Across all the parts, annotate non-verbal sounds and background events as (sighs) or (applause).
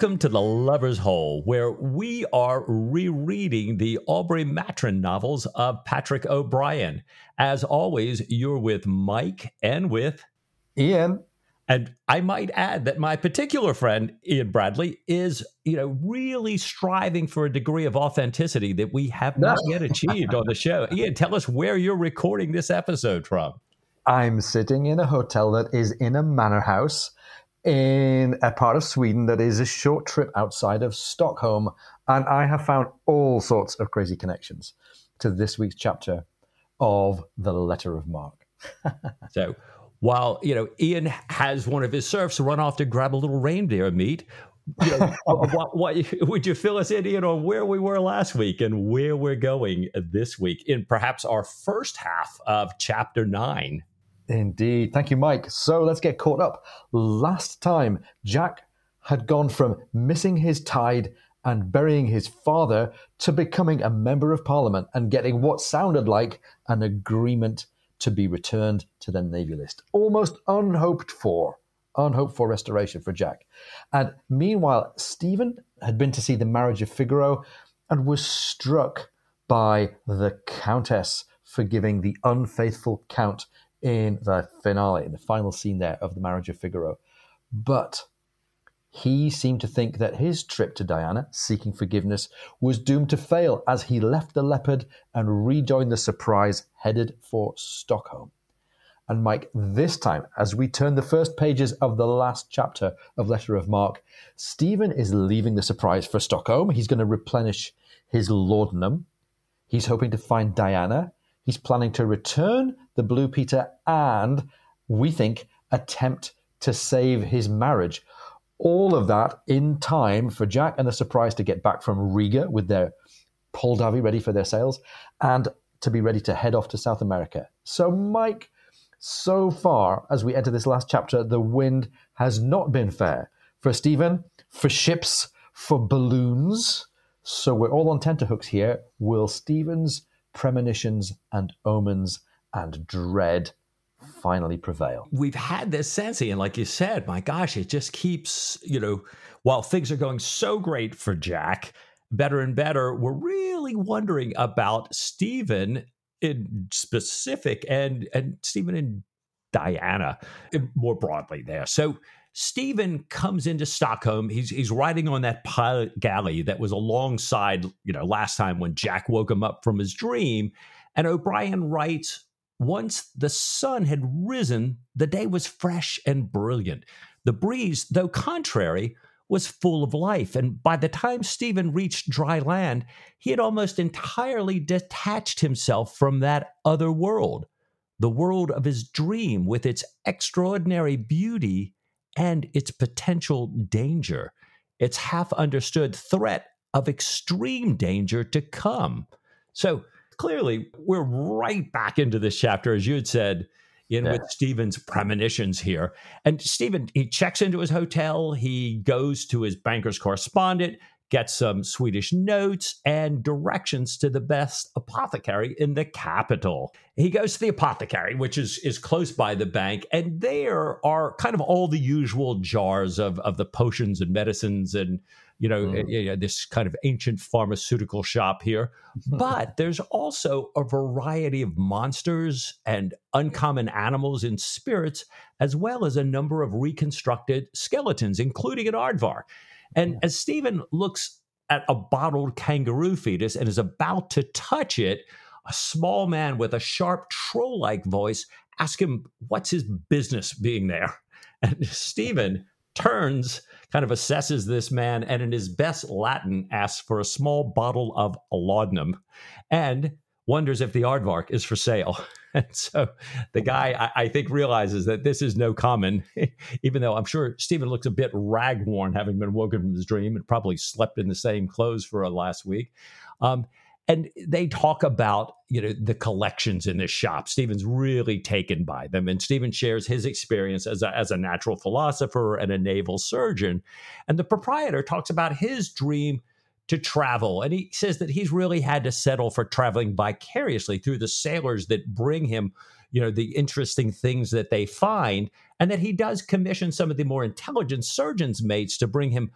Welcome to The Lubber's Hole, where we are rereading the Aubrey Maturin novels of Patrick O'Brian. As always, you're with Mike and with Ian. And I might add that my particular friend, Ian Bradley, is, you know, really striving for a degree of authenticity that we have not yet achieved on the show. (laughs) Ian, tell us where you're recording this episode from. I'm sitting in a hotel that is in a manor house in a part of Sweden that is a short trip outside of Stockholm. And I have found all sorts of crazy connections to this week's chapter of The Letter of Marque. (laughs) so while, you know, Ian has one of his serfs run off to grab a little reindeer meat, you know, (laughs) what, what, (laughs) would you fill us in, Ian, on where we were last week and where we're going this week in perhaps our first half of chapter nine? Indeed. Thank you, Mike. So let's get caught up. Last time, Jack had gone from missing his tide and burying his father to becoming a member of parliament and getting what sounded like an agreement to be returned to the Navy list. Almost unhoped for, unhoped for restoration for Jack. And meanwhile, Stephen had been to see the marriage of Figaro and was struck by the Countess forgiving the unfaithful Count in the finale, in the final scene there of the marriage of Figaro. But he seemed to think that his trip to Diana, seeking forgiveness, was doomed to fail as he left the leopard and rejoined the surprise headed for Stockholm. And Mike, this time, as we turn the first pages of the last chapter of Letter of Marque, Stephen is leaving the surprise for Stockholm. He's going to replenish his laudanum. He's hoping to find Diana. He's planning to return the Blue Peter and, we think, attempt to save his marriage. All of that in time for Jack and the surprise to get back from Riga with their Poldavy ready for their sails and to be ready to head off to South America. So, Mike, so far as we enter this last chapter, the wind has not been fair for Stephen, for ships, for balloons. So we're all on tenterhooks here. Will Stephen's premonitions and omens and dread finally prevail. We've had this sense, and like you said, my gosh, it just keeps, you know, while things are going so great for Jack, better and better, we're really wondering about Stephen in specific and and Stephen and Diana more broadly there. So Stephen comes into Stockholm. He's he's riding on that pilot galley that was alongside, you know, last time when Jack woke him up from his dream. And O'Brian writes, once the sun had risen, the day was fresh and brilliant. The breeze, though contrary, was full of life. And by the time Stephen reached dry land, he had almost entirely detached himself from that other world, the world of his dream with its extraordinary beauty and its potential danger, its half understood threat of extreme danger to come. So clearly, we're right back into this chapter, as you had said, in yeah. with Stephen's premonitions here. And Stephen, he checks into his hotel, he goes to his banker's correspondent, gets some Swedish notes and directions to the best apothecary in the capital. He goes to the apothecary, which is, is close by the bank, and there are kind of all the usual jars of, of the potions and medicines and you know, mm. this kind of ancient pharmaceutical shop here. (laughs) But there's also a variety of monsters and uncommon animals and spirits, as well as a number of reconstructed skeletons, including an aardvark. And as Stephen looks at a bottled kangaroo fetus and is about to touch it, a small man with a sharp troll like voice asks him what's his business being there. (laughs) And Stephen turns, kind of assesses this man, and in his best Latin asks for a small bottle of laudanum and wonders if the aardvark is for sale. (laughs) And so the guy, I, I, think, realizes that this is no common, (laughs) even though I'm sure Stephen looks a bit rag worn, having been woken from his dream and probably slept in the same clothes for a last week. Um, and they talk about you know the collections in this shop. Stephen's really taken by them. And stephen shares his experience as a, as a natural philosopher and a naval surgeon. And the proprietor talks about his dream to travel. And he says that he's really had to settle for traveling vicariously through the sailors that bring him you know the interesting things that they find. And that he does commission some of the more intelligent surgeons mates to bring him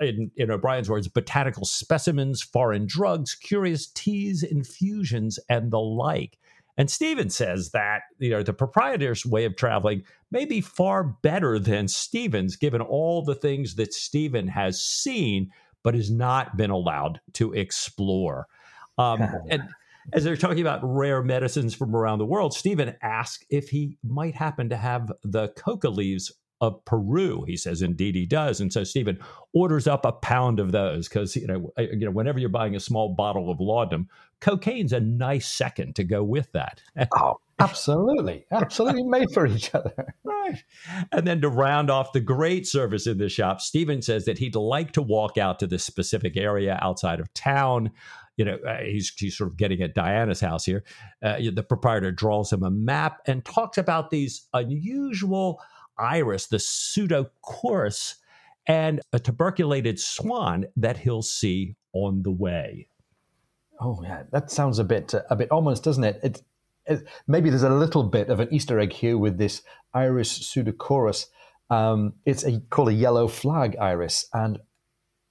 in, in O'Brian's words, botanical specimens, foreign drugs, curious teas, infusions, and the like. And Stephen says that you know the proprietor's way of traveling may be far better than Stephen's, given all the things that Stephen has seen but has not been allowed to explore. Um, (laughs) and as they're talking about rare medicines from around the world, Stephen asks if he might happen to have the coca leaves of Peru. He says, indeed, he does. And so Stephen orders up a pound of those because you know, you know, whenever you're buying a small bottle of laudanum, cocaine's a nice second to go with that. (laughs) oh, absolutely, absolutely made for each other. (laughs) Right. And then to round off the great service in the shop, Stephen says that he'd like to walk out to this specific area outside of town. You know, uh, he's, he's sort of getting at Diana's house here. Uh, the proprietor draws him a map and talks about these unusual iris, the pseudacorus, and a tuberculated swan that he'll see on the way. Oh yeah, that sounds a bit a bit ominous, doesn't it? it? It, maybe there's a little bit of an Easter egg here with this iris pseudacorus. Um, it's a, called a yellow flag iris, and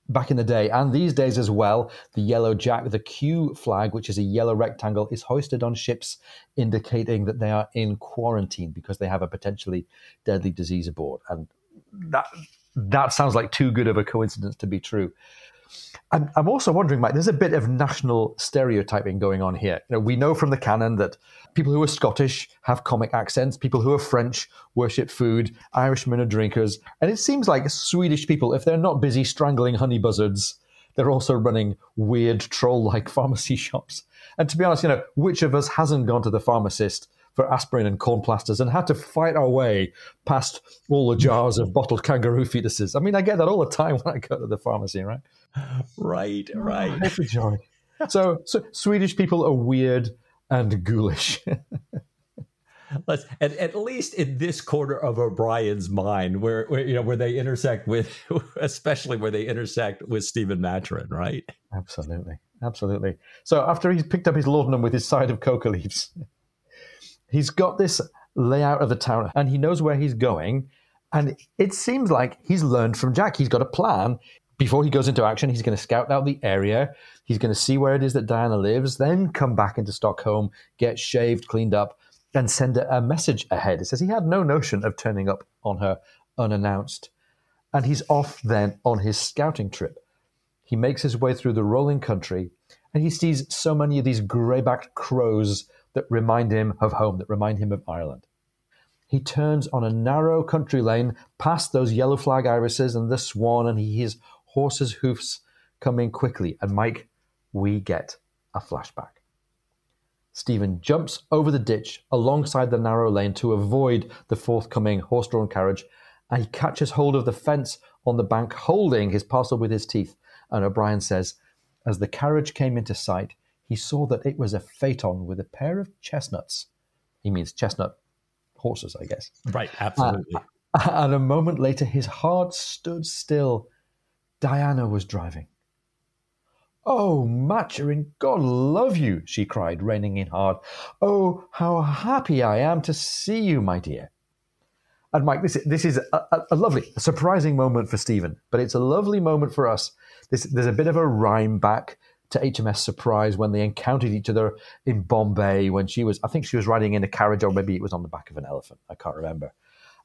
back in the day, and these days as well, the yellow jack, the Q flag, which is a yellow rectangle, is hoisted on ships, indicating that they are in quarantine because they have a potentially deadly disease aboard. And that that sounds like too good of a coincidence to be true. I'm, I'm also wondering, Mike, there's a bit of national stereotyping going on here. You know, we know from the canon that people who are Scottish have comic accents, people who are French worship food, Irishmen are drinkers, and it seems like Swedish people, if they're not busy strangling honey buzzards, they're also running weird troll-like (laughs) pharmacy shops. And to be honest, you know, which of us hasn't gone to the pharmacist for aspirin and corn plasters and had to fight our way past all the jars of bottled kangaroo fetuses? I mean, I get that all the time when I go to the pharmacy, right? right, oh, right. joy. So, so Swedish people are weird and ghoulish. (laughs) Let's at, at least in this corner of O'Brian's mind, where, where you know where they intersect with, (laughs) especially where they intersect with Stephen Maturin, right? Absolutely, absolutely. So after he's picked up his laudanum with his side of coca leaves, he's got this layout of the town, and he knows where he's going. And it seems like he's learned from Jack. He's got a plan before he goes into action, he's going to scout out the area. He's going to see where it is that Diana lives, then come back into Stockholm, get shaved, cleaned up, and send a, message ahead. It says he had no notion of turning up on her unannounced. And he's off then on his scouting trip. He makes his way through the rolling country and he sees so many of these grey backed crows that remind him of home, that remind him of Ireland. He turns on a narrow country lane past those yellow flag irises and the swan, and he hears horses' hoofs coming quickly. And Mike, we get a flashback. Stephen jumps over the ditch alongside the narrow lane to avoid the forthcoming horse drawn carriage, and he catches hold of the fence on the bank, holding his parcel with his teeth. And O'Brian says, as the carriage came into sight, he saw that it was a phaeton with a pair of chestnuts. He means chestnut horses, I guess. Right, absolutely. Uh, and a moment later, his heart stood still Diana was driving. Oh, Maturin, God love you, she cried, reining in hard. Oh, how happy I am to see you, my dear. And Mike, this, this is a, a lovely, a surprising moment for Stephen, but it's a lovely moment for us. This, there's a bit of a rhyme back to HMS Surprise when they encountered each other in Bombay when she was, I think she was riding in a carriage or maybe it was on the back of an elephant. I can't remember.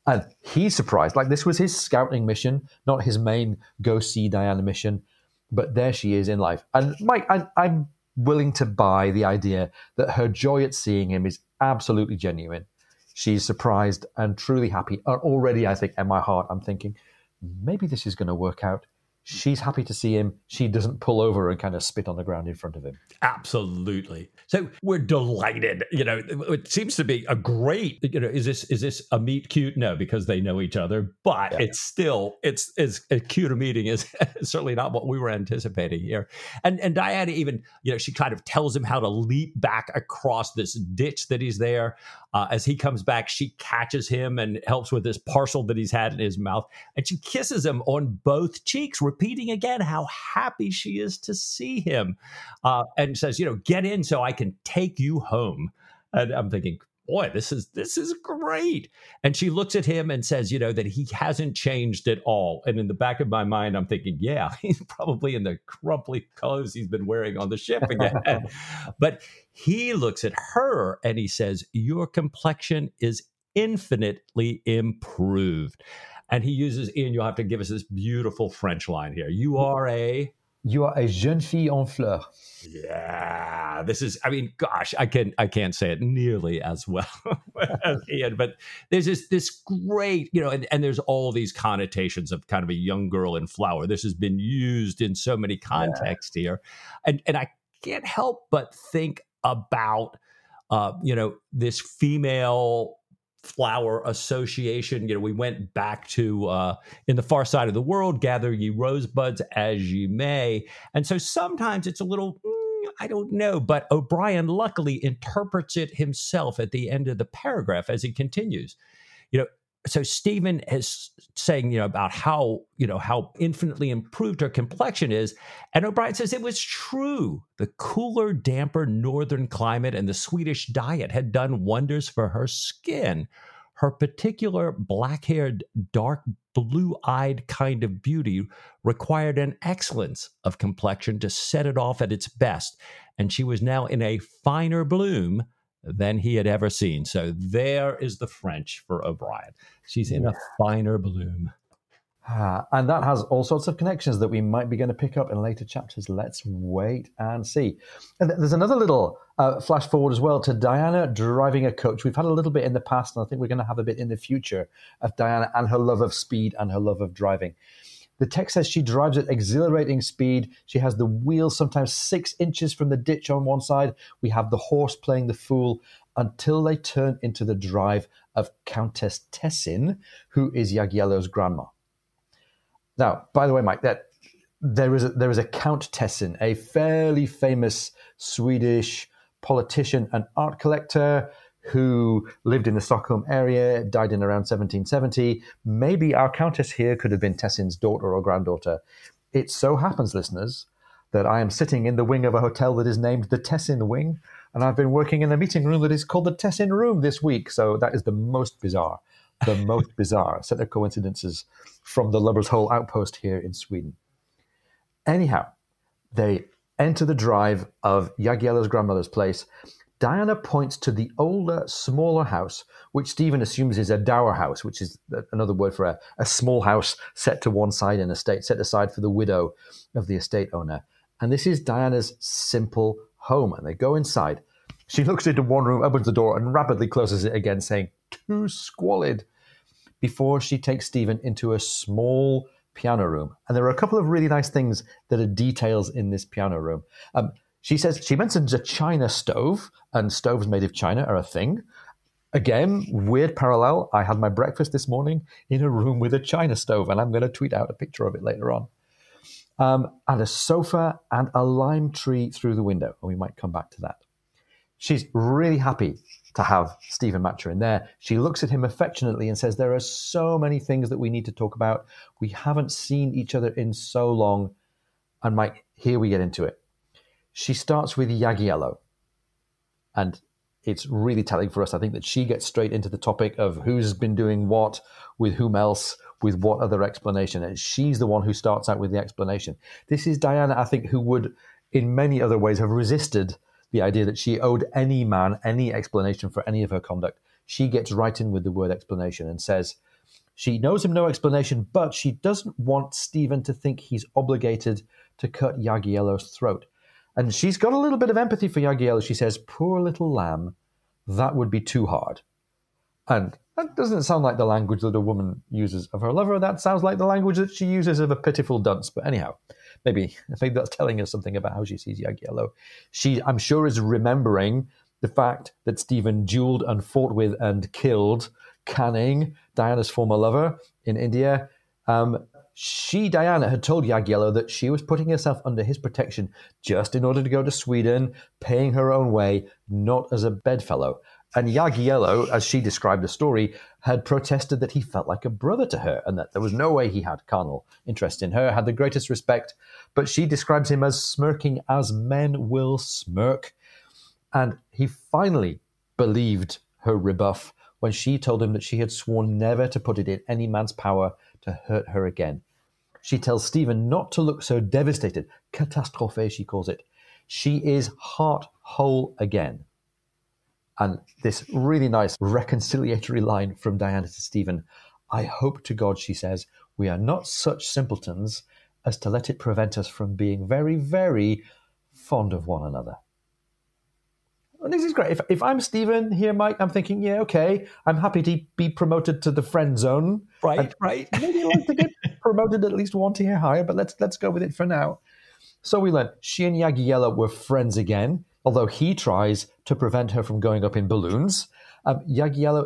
And he's surprised. Like this was his scouting mission, not his main go see Diana mission. But there she is in life. And Mike, I, I'm willing to buy the idea that her joy at seeing him is absolutely genuine. She's surprised and truly happy. Already, I think, in my heart, I'm thinking, maybe this is going to work out. She's happy to see him. She doesn't pull over and kind of spit on the ground in front of him. Absolutely. So we're delighted. You know, it seems to be a great. You know, is this is this a meet cute? No, because they know each other. But yeah. it's still it's as a cute a meeting is (laughs) certainly not what we were anticipating here. And and Diana even you know she kind of tells him how to leap back across this ditch that he's there. Uh, as he comes back, she catches him and helps with this parcel that he's had in his mouth, and she kisses him on both cheeks, repeating again how happy she is to see him, uh, and says, "You know, get in so I can take you home." And I'm thinking, boy, this is this is great. And she looks at him and says, you know, that he hasn't changed at all. And in the back of my mind, I'm thinking, yeah, (laughs) he's probably in the crumply clothes he's been wearing on the ship again. (laughs) (laughs) but he looks at her and he says, Your complexion is infinitely improved. And he uses, Ian, you'll have to give us this beautiful French line here. You are a you are a jeune fille en fleur. Yeah, this is. I mean, gosh, I can I can't say it nearly as well (laughs) as Ian, but there's this this great, you know, and, and there's all these connotations of kind of a young girl in flower. This has been used in so many contexts yeah. here, and and I can't help but think about, uh, you know, this female flower association. You know we went back to uh, in the far side of the world gather ye rosebuds as ye may. And so sometimes it's a little mm, i don't know but o'brian luckily interprets it himself at the end of the paragraph as he continues. You know so Stephen is saying, you know, about how, you know, how infinitely improved her complexion is. And O'Brian says it was true. The cooler, damper northern climate and the Swedish diet had done wonders for her skin. Her particular black haired, dark blue eyed kind of beauty required an excellence of complexion to set it off at its best. And she was now in a finer bloom than he had ever seen. So there is the French for O'Brian. She's in yeah. a finer bloom. Ah, and that has all sorts of connections that we might be going to pick up in later chapters. Let's wait and see. And there's another little uh, flash forward as well to Diana driving a coach. We've had a little bit in the past, and I think we're going to have a bit in the future of Diana and her love of speed and her love of driving. The text says she drives at exhilarating speed. She has the wheel sometimes six inches from the ditch on one side. We have the horse playing the fool until they turn into the drive of Countess Tessin, who is Jagiello's grandma. Now, by the way, Mike, that there is a, there is a Count Tessin, a fairly famous Swedish politician and art collector who lived in the Stockholm area, died in around 1770. Maybe our countess here could have been Tessin's daughter or granddaughter. It so happens, listeners, that I am sitting in the wing of a hotel that is named the Tessin Wing, and I've been working in a meeting room that is called the Tessin Room this week. So that is the most bizarre, the (laughs) most bizarre set of coincidences from the Lubber's Hole outpost here in Sweden. Anyhow, they enter the drive of Jagiello's grandmother's place, Diana points to the older, smaller house, which Stephen assumes is a dower house, which is another word for a, a small house set to one side in a estate, set aside for the widow of the estate owner. And this is Diana's simple home. And they go inside. She looks into one room, opens the door, and rapidly closes it again, saying, Too squalid. Before she takes Stephen into a small piano room. And there are a couple of really nice things that are details in this piano room. Um, she says she mentions a China stove, and stoves made of China are a thing. Again, weird parallel. I had my breakfast this morning in a room with a China stove, and I'm going to tweet out a picture of it later on. Um, and a sofa and a lime tree through the window, and we might come back to that. She's really happy to have Stephen Maturin there. She looks at him affectionately and says, There are so many things that we need to talk about. We haven't seen each other in so long. And Mike, here we get into it she starts with Jagiello. And it's really telling for us, I think, that she gets straight into the topic of who's been doing what, with whom else, with what other explanation. And she's the one who starts out with the explanation. This is Diana, I think, who would, in many other ways, have resisted the idea that she owed any man any explanation for any of her conduct. She gets right in with the word explanation and says, she knows him no explanation, but she doesn't want Stephen to think he's obligated to cut Jagiello's throat. And she's got a little bit of empathy for Yagiel. She says, Poor little lamb, that would be too hard. And that doesn't sound like the language that a woman uses of her lover. That sounds like the language that she uses of a pitiful dunce. But anyhow, maybe (laughs) maybe that's telling us something about how she sees Jagiello. She, I'm sure, is remembering the fact that Stephen dueled and fought with and killed Canning, Diana's former lover in India. Um, she, Diana, had told Jagiello that she was putting herself under his protection just in order to go to Sweden, paying her own way, not as a bedfellow. And Jagiello, as she described the story, had protested that he felt like a brother to her and that there was no way he had carnal interest in her, had the greatest respect. But she describes him as smirking as men will smirk. And he finally believed her rebuff when she told him that she had sworn never to put it in any man's power to hurt her again. She tells Stephen not to look so devastated. Catastrophe, she calls it. She is heart whole again. And this really nice reconciliatory line from Diana to Stephen I hope to God, she says, we are not such simpletons as to let it prevent us from being very, very fond of one another. And this is great. If, if I'm Stephen here, Mike, I'm thinking, yeah, okay, I'm happy to be promoted to the friend zone. Right, and right. (laughs) Maybe I'd like to get promoted at least one tier higher, but let's let's go with it for now. So we learn she and Jagiello were friends again although he tries to prevent her from going up in balloons. Um,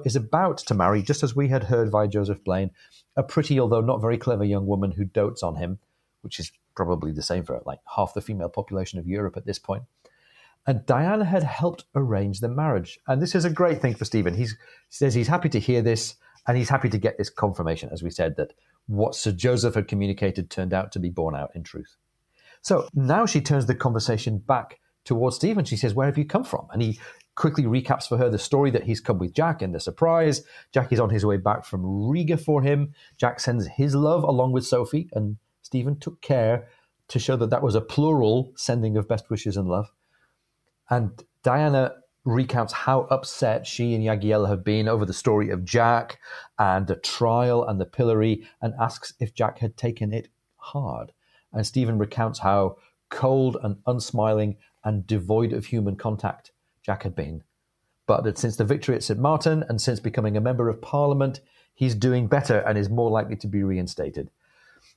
is about to marry, just as we had heard via Joseph Blaine, a pretty, although not very clever young woman who dotes on him, which is probably the same for like half the female population of Europe at this point. And Diana had helped arrange the marriage. And this is a great thing for Stephen. He says he's happy to hear this and he's happy to get this confirmation, as we said, that what Sir Joseph had communicated turned out to be borne out in truth. So now she turns the conversation back towards Stephen. She says, Where have you come from? And he quickly recaps for her the story that he's come with Jack and the surprise. Jack is on his way back from Riga for him. Jack sends his love along with Sophie, and Stephen took care to show that that was a plural sending of best wishes and love. And Diana recounts how upset she and Jagiello have been over the story of Jack and the trial and the pillory and asks if Jack had taken it hard. And Stephen recounts how cold and unsmiling and devoid of human contact Jack had been. But that since the victory at St. Martin and since becoming a member of parliament, he's doing better and is more likely to be reinstated.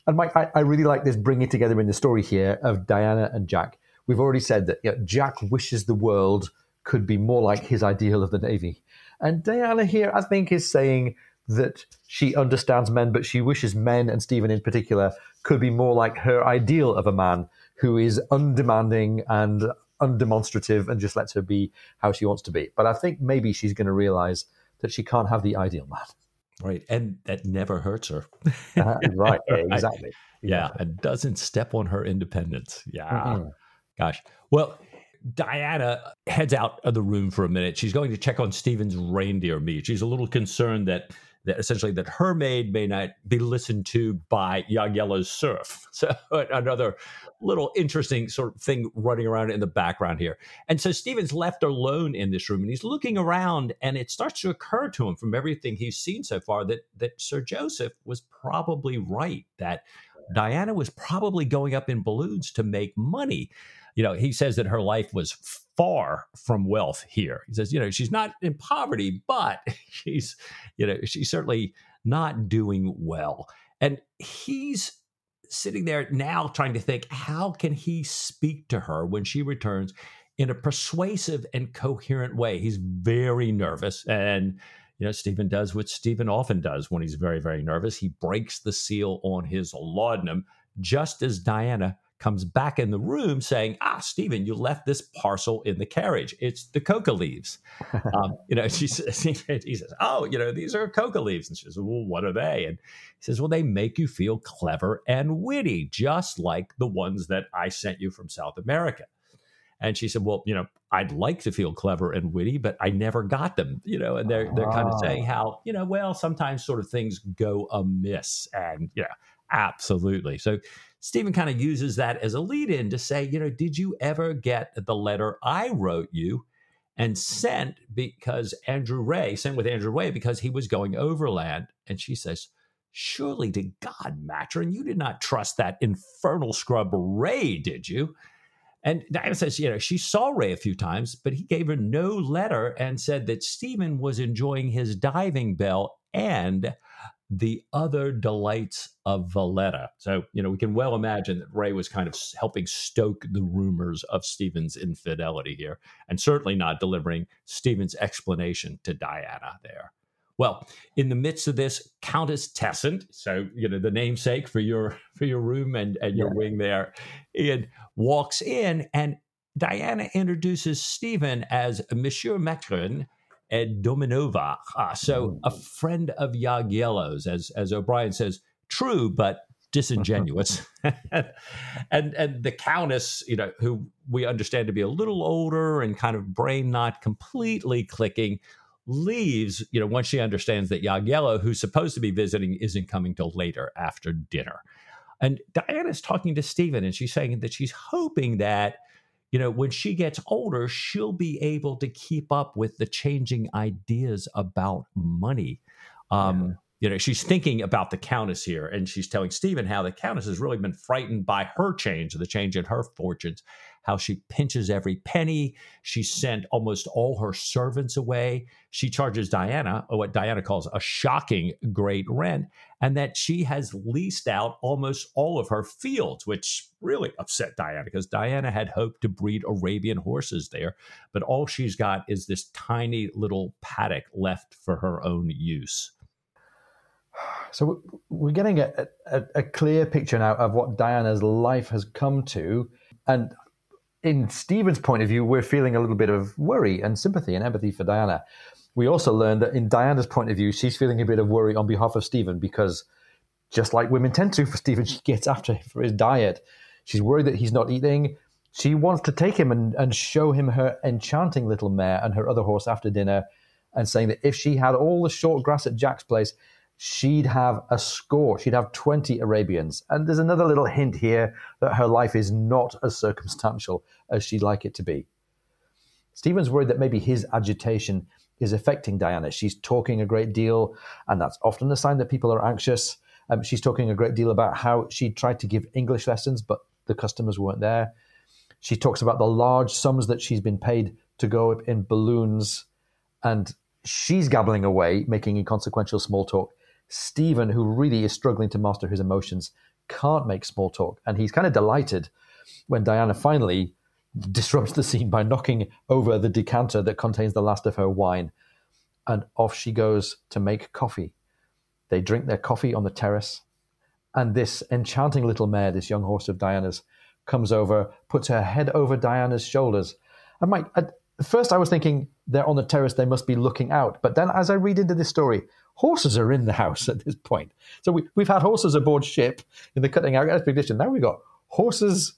And Mike, I, I really like this bringing together in the story here of Diana and Jack. We've already said that you know, Jack wishes the world could be more like his ideal of the Navy. And Diana here, I think, is saying that she understands men, but she wishes men, and Stephen in particular, could be more like her ideal of a man who is undemanding and undemonstrative and just lets her be how she wants to be. But I think maybe she's going to realize that she can't have the ideal man. Right. And that never hurts her. uh, (laughs) right. Exactly. Yeah. And doesn't step on her independence. Yeah. Mm-hmm. Gosh. Well, Diana heads out of the room for a minute. She's going to check on Stephen's reindeer meat. She's a little concerned that that essentially that her maid may not be listened to by Jagiello's serf. (laughs) So another little interesting sort of thing running around in the background here. And so Stephen's left alone in this room and he's looking around and it starts to occur to him from everything he's seen so far that that Sir Joseph was probably right that Diana was probably going up in balloons to make money. You know, he says that her life was far from wealth here. He says, you know, she's not in poverty, but (laughs) she's, you know, she's certainly not doing well. And he's sitting there now trying to think how can he speak to her when she returns in a persuasive and coherent way. He's very nervous and you know, Stephen does what Stephen often does when he's very, very nervous. He breaks the seal on his laudanum, just as Diana comes back in the room saying, "Ah, Stephen, you left this parcel in the carriage. It's the coca leaves." (laughs) um, you know, (laughs) she says, (laughs) he says, "Oh, you know, these are coca leaves," and she says, "Well, what are they?" And he says, "Well, they make you feel clever and witty, just like the ones that I sent you from South America." And she said, "Well, you know, I'd like to feel clever and witty, but I never got them, you know." And they're they're kind of saying ah. how you know, well, sometimes sort of things go amiss, and yeah, absolutely. So Stephen kind of uses that as a lead in to say, you know, did you ever get the letter I wrote you and sent because Andrew Ray, sent with Andrew Ray because he was going overland? And she says, Surely to God, Maturin, you did not trust that infernal scrub Ray, did you? And Diana says, you know, she saw Ray a few times, but he gave her no letter and said that Stephen was enjoying his diving bell and the other delights of Valletta. So, you know, we can well imagine that Ray was kind of helping stoke the rumors of Stephen's infidelity here, and certainly not delivering Stephen's explanation to Diana there. Well, in the midst of this, Countess Tessin, so you know the namesake for your for your room and, and your yeah. wing there, Ian walks in and Diana introduces Stephen as Monsieur Maturin and Domanova. Ah, so a friend of Jagiello's, as as O'Brian says, true but disingenuous. (laughs) (laughs) and and the Countess, you know, who we understand to be a little older and kind of brain not completely clicking, leaves, you know, once she understands that Jagiello, who's supposed to be visiting, isn't coming till later after dinner. And Diana's talking to Stephen and she's saying that she's hoping that, you know, when she gets older, she'll be able to keep up with the changing ideas about money. Um, yeah you know, she's thinking about the Countess here, and she's telling Stephen how the Countess has really been frightened by her change, the change in her fortunes, how she pinches every penny. She sent almost all her servants away. She charges Diana what Diana calls a shocking great rent, and that she has leased out almost all of her fields, which really upset Diana because Diana had hoped to breed Arabian horses there, but all she's got is this tiny little paddock left for her own use. (sighs) So we're getting a, a, a, clear picture now of what Diana's life has come to. And in Stephen's point of view, we're feeling a little bit of worry and sympathy and empathy for Diana. We also learned that in Diana's point of view, she's feeling a bit of worry on behalf of Stephen because just like women tend to for Stephen, (laughs) she gets after him for his diet. She's worried that he's not eating. She wants to take him and, and show him her enchanting little mare and her other horse after dinner and saying that if she had all the short grass at Jack's place, she'd have a score. She'd have 20 Arabians. And there's another little hint here that her life is not as circumstantial as she'd like it to be. Stephen's worried that maybe his agitation is affecting Diana. She's talking a great deal, and that's often a sign that people are anxious. Um, she's talking a great deal about how she tried to give English lessons, but the customers weren't there. She talks about the large sums that she's been paid to go up in balloons, and she's gabbling away, making inconsequential small talk. Stephen, who really is struggling to master his emotions, can't make small talk. And he's kind of delighted when Diana finally disrupts the scene by knocking over the decanter that contains the last of her wine. And off she goes to make coffee. They drink their coffee on the terrace. And this enchanting little mare, this young horse of Diana's, comes over, puts her head over Diana's shoulders. And Mike, at first I was thinking they're on the terrace, they must be looking out. But then as I read into this story, horses are in the house at this point. So we, we've had horses aboard ship in the cutting out expedition. Now we've got horses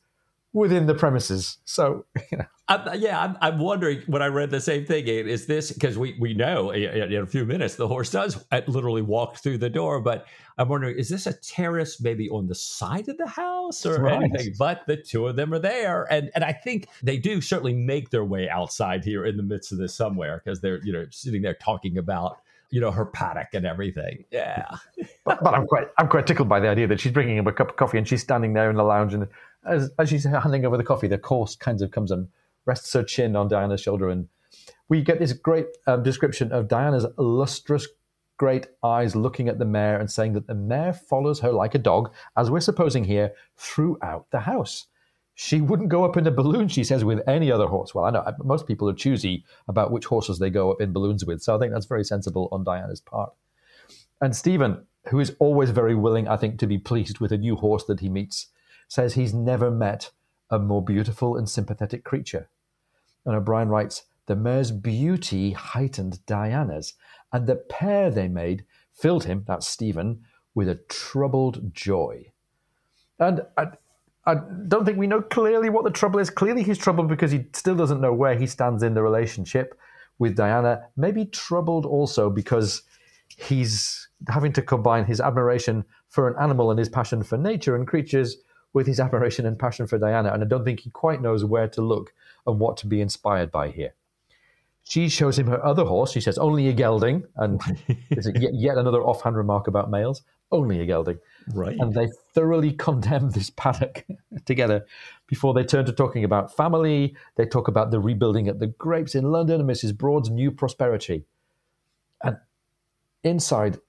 within the premises. So, (laughs) you know. I'm, yeah, I'm, I'm, wondering when I read the same thing. Is this because we, we know in a few minutes the horse does uh, literally walk through the door, but I'm wondering is this a terrace maybe on the side of the house or right. anything? But the two of them are there, and and I think they do certainly make their way outside here in the midst of this somewhere because they're you know sitting there talking about you know her paddock and everything. Yeah, (laughs) but, but, I'm quite I'm quite tickled by the idea that she's bringing him a cup of coffee and she's standing there in the lounge and as as she's handing over the coffee, the course kind of comes and rests her chin on Diana's shoulder and we get this great um, description of Diana's lustrous great eyes looking at the mare and saying that the mare follows her like a dog, as we're supposing here, throughout the house. She wouldn't go up in a balloon, she says, with any other horse. Well, I know most people are choosy about which horses they go up in balloons with, so I think that's very sensible on Diana's part. And Stephen, who is always very willing, I think, to be pleased with a new horse that he meets, says he's never met a more beautiful and sympathetic creature. And O'Brian writes, the mare's beauty heightened Diana's, and the pair they made filled him, that's Stephen, with a troubled joy. And I don't think we know clearly what the trouble is. Clearly, he's troubled because he still doesn't know where he stands in the relationship with Diana. Maybe troubled also because he's having to combine his admiration for an animal and his passion for nature and creatures with his admiration and passion for Diana. And I don't think he quite knows where to look and what to be inspired by here. She shows him her other horse. She says, only a gelding. And (laughs) yet, yet another offhand remark about males. Only a gelding. Right. And they thoroughly (laughs) condemn this paddock. (laughs) together before they turn to talking about family. They talk about the rebuilding at the Grapes in London and Mrs. Broad's new prosperity. And inside,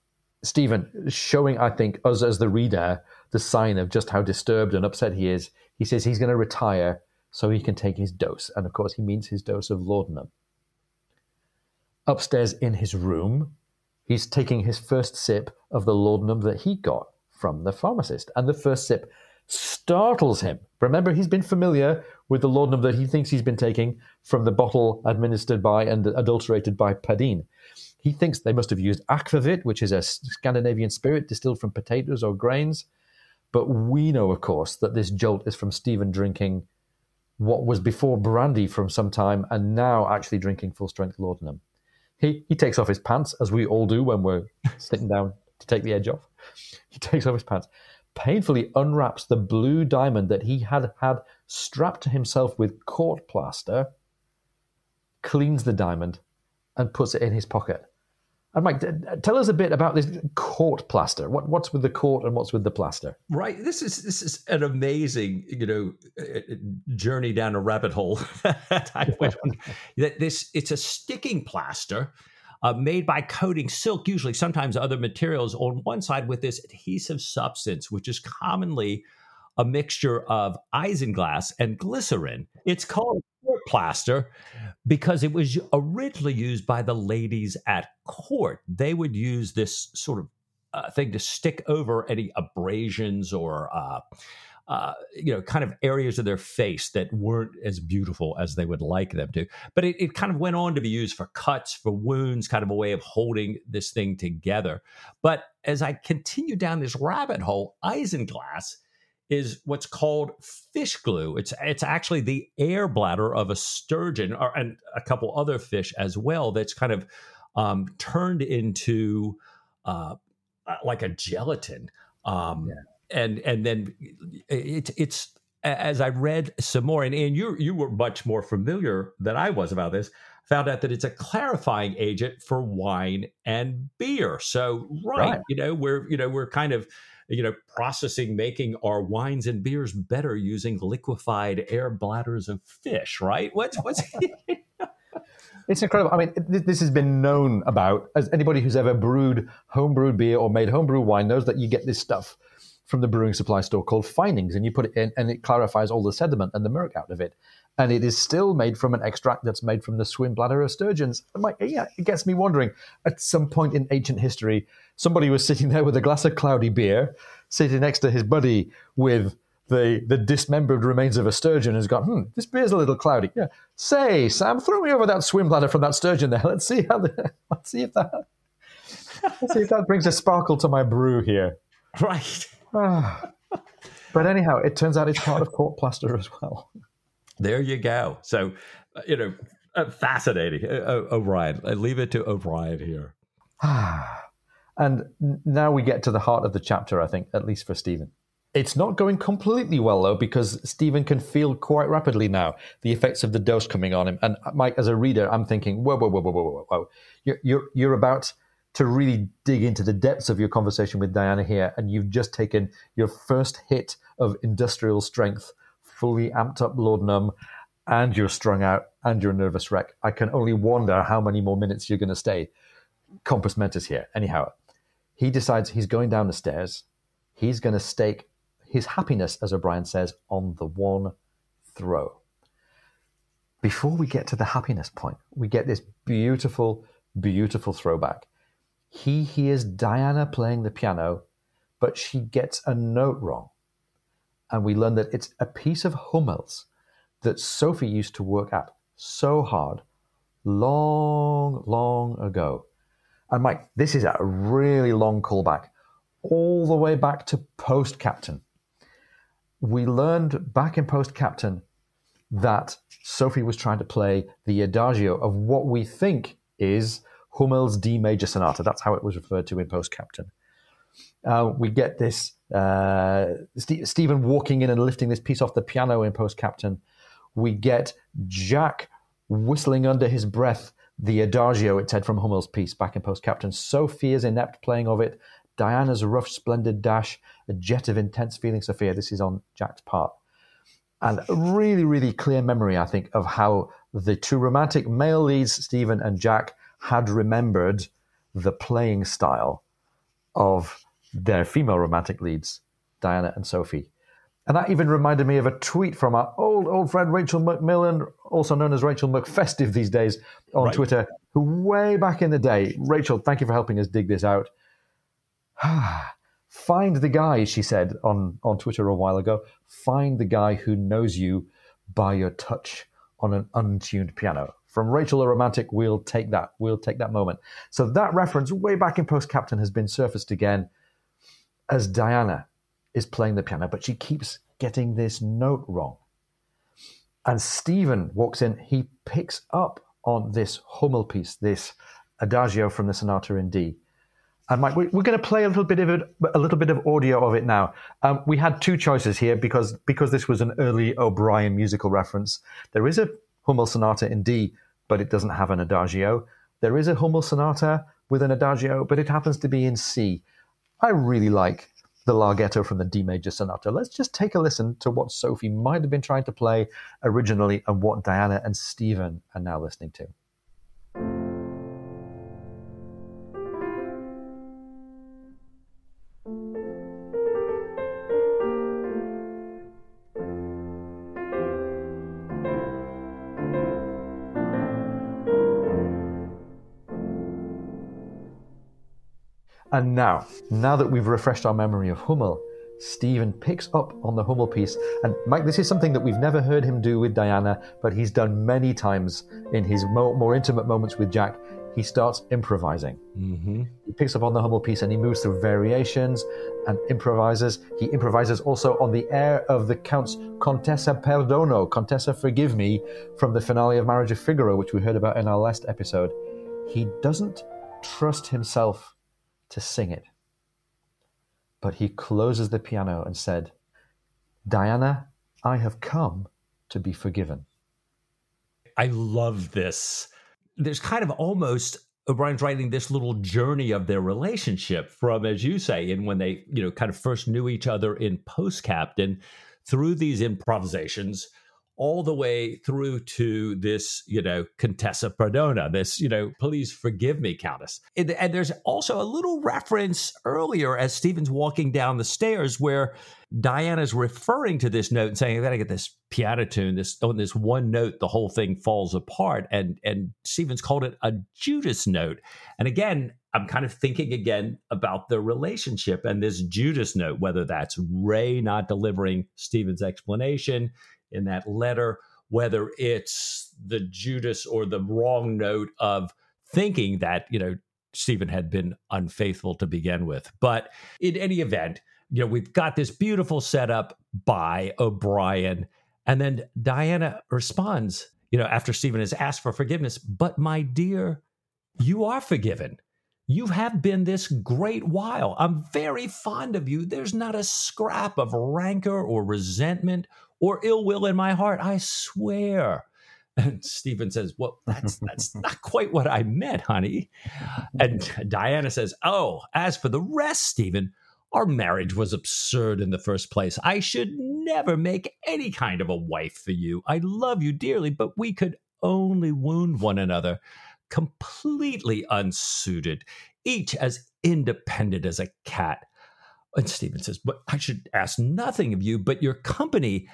Stephen showing, I think, us as the reader, the sign of just how disturbed and upset he is. He says he's going to retire so he can take his dose. And of course, he means his dose of laudanum. Upstairs in his room, he's taking his first sip of the laudanum that he got from the pharmacist. And the first sip startles him. Remember, he's been familiar with the laudanum that he thinks he's been taking from the bottle administered by and adulterated by Padeen. He thinks they must have used aquavit, which is a Scandinavian spirit distilled from potatoes or grains. But we know, of course, that this jolt is from Stephen drinking what was before brandy from some time and now actually drinking full strength laudanum. He, he takes off his pants, as we all do when we're sitting down to take the edge off. He takes off his pants, painfully unwraps the blue diamond that he had had strapped to himself with court plaster, cleans the diamond, and puts it in his pocket. And Mike, tell us a bit about this court plaster. What, what's with the court and what's with the plaster? Right. This is this is an amazing, you know, uh, uh, journey down a rabbit hole (laughs) that I went on. That this it's a sticking plaster uh, made by coating silk, usually sometimes other materials, on one side with this adhesive substance, which is commonly a mixture of isinglass and glycerin. It's called plaster because it was originally used by the ladies at court. They would use this sort of uh, thing to stick over any abrasions or uh, uh, you know, kind of areas of their face that weren't as beautiful as they would like them to. But it, it, kind of went on to be used for cuts, for wounds, kind of a way of holding this thing together. But as I continue down this rabbit hole, isinglass is what's called fish glue. It's it's actually the air bladder of a sturgeon or, and a couple other fish as well. That's kind of um, turned into uh, uh like a gelatin, um, yeah. and and then it, it's as I read some more, and, and you you were much more familiar than I was about this. Found out that it's a clarifying agent for wine and beer. So right, right. you know we're you know we're kind of you know, processing, making our wines and beers better using liquefied air bladders of fish, right? What's what's (laughs) (laughs) It's incredible. I mean, this has been known about as anybody who's ever brewed homebrewed beer or made homebrew wine knows that you get this stuff from the brewing supply store called Finings, and you put it in, and it clarifies all the sediment and the murk out of it. And it is still made from an extract that's made from the swim bladder of sturgeons. My, yeah, it gets me wondering. At some point in ancient history, somebody was sitting there with a glass of cloudy beer, sitting next to his buddy with the the dismembered remains of a sturgeon and has gone, hmm, this beer's a little cloudy. Yeah. Say, Sam, throw me over that swim bladder from that sturgeon there. (laughs) Let's see how the, (laughs) let's see if that let's see if that brings a sparkle to my brew here. (laughs) Right. (sighs) but anyhow, it turns out it's part of court plaster as well. There you go. So, uh, you know, uh, fascinating. Uh, O'Brian. I leave it to O'Brian here. (sighs) (sighs) And now we get to the heart of the chapter, I think, at least for Stephen. It's not going completely well, though, because Stephen can feel quite rapidly now the effects of the dose coming on him. And uh, Mike, as a reader, I'm thinking, whoa, whoa, whoa, whoa, whoa, whoa. You're, you're, you're about to really dig into the depths of your conversation with Diana here, and you've just taken your first hit of industrial strength, fully amped up laudanum, and you're strung out and you're a nervous wreck. I can only wonder how many more minutes you're going to stay. Compos mentis here. Anyhow, he decides he's going down the stairs. He's going to stake his happiness, as O'Brian says, on the one throw. Before we get to the happiness point, we get this beautiful, beautiful throwback. He hears Diana playing the piano, but she gets a note wrong. And we learn that it's a piece of Hummel's that Sophie used to work at so hard long, long ago. And Mike, this is a really long callback, all the way back to Post Captain. We learned back in Post Captain that Sophie was trying to play the adagio of what we think is Hummel's D major sonata. That's how it was referred to in Post Captain. Uh, we get this uh, St- Stephen walking in and lifting this piece off the piano in Post Captain. We get Jack whistling under his breath the adagio, it said from Hummel's piece back in Post Captain. Sophia's inept playing of it, Diana's rough, splendid dash, a jet of intense feeling, Sophia. This is on Jack's part. and really, really clear memory, I think, of how the two romantic male leads, Stephen and Jack, had remembered the playing style of their female romantic leads, Diana and Sophie. And that even reminded me of a tweet from our old, old friend Rachel McMillan, also known as Rachel McFestive these days on right. Twitter, who way back in the day, Rachel, thank you for helping us dig this out. (sighs) Find the guy, she said on, on Twitter a while ago. Find the guy who knows you by your touch on an untuned piano. From Rachel a Romantic, we'll take that. We'll take that moment. So that reference way back in Post Captain has been surfaced again as Diana is playing the piano, but she keeps getting this note wrong. And Stephen walks in, he picks up on this Hummel piece, this adagio from the sonata in D. And Mike, we're going to play a little bit of it, a little bit of audio of it now. Um, we had two choices here because because this was an early O'Brian musical reference. There is a Hummel sonata in D, but it doesn't have an adagio. There is a Hummel sonata with an adagio, but it happens to be in C. I really like the Larghetto from the D major sonata. Let's just take a listen to what Sophie might have been trying to play originally and what Diana and Stephen are now listening to. And now, now that we've refreshed our memory of Hummel, Stephen picks up on the Hummel piece. And Mike, this is something that we've never heard him do with Diana, but he's done many times in his more, more intimate moments with Jack. He starts improvising. Mm-hmm. He picks up on the Hummel piece and he moves through variations and improvises. He improvises also on the air of the Count's Contessa Perdono, Contessa Forgive Me, from the finale of Marriage of Figaro, which we heard about in our last episode. He doesn't trust himself to sing it. But he closes the piano and said, Diana, I have come to be forgiven. I love this. There's kind of almost O'Brian's writing this little journey of their relationship from, as you say, and when they, you know, kind of first knew each other in Post Captain through these improvisations all the way through to this, you know, Contessa Perdono, this, you know, please forgive me, Countess. And, and, there's also a little reference earlier as Stephen's walking down the stairs where Diana's referring to this note and saying, I gotta get this piano tune. This on this one note, the whole thing falls apart. And and Stephen's called it a Judas note. And again, I'm kind of thinking again about the relationship and this Judas note, whether that's Wray not delivering Stephen's explanation in that letter, whether it's the Judas or the wrong note of thinking that, you know, Stephen had been unfaithful to begin with. But in any event, you know, we've got this beautiful setup by O'Brian. And then Diana responds, you know, after Stephen has asked for forgiveness, but my dear, you are forgiven. You have been this great while. I'm very fond of you. There's not a scrap of rancor or resentment or ill will in my heart. I swear. (laughs) And Stephen says, Well, that's that's (laughs) not quite what I meant, honey. And Diana says, Oh, as for the rest, Stephen, our marriage was absurd in the first place. I should never make any kind of a wife for you. I love you dearly, but we could only wound one another, completely unsuited, each as independent as a cat. And Stephen says, But I should ask nothing of you but your company.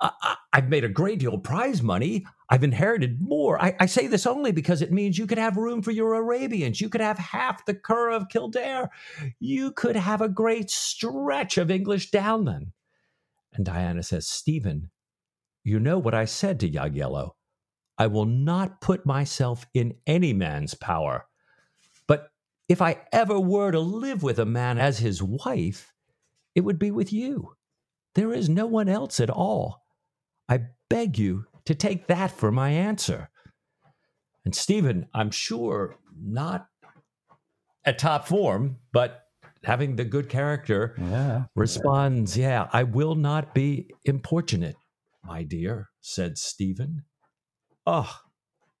I, have made a great deal of prize money. I've inherited more. I, I, say this only because it means you could have room for your Arabians. You could have half the Curragh of Kildare. You could have a great stretch of English downland. And Diana says, Stephen, you know what I said to Jagiello. I will not put myself in any man's power. If I ever were to live with a man as his wife, it would be with you. There is no one else at all. I beg you to take that for my answer. And Stephen, I'm sure not at top form, but having the good character yeah. responds, Yeah, I will not be importunate, my dear, said Stephen. Oh,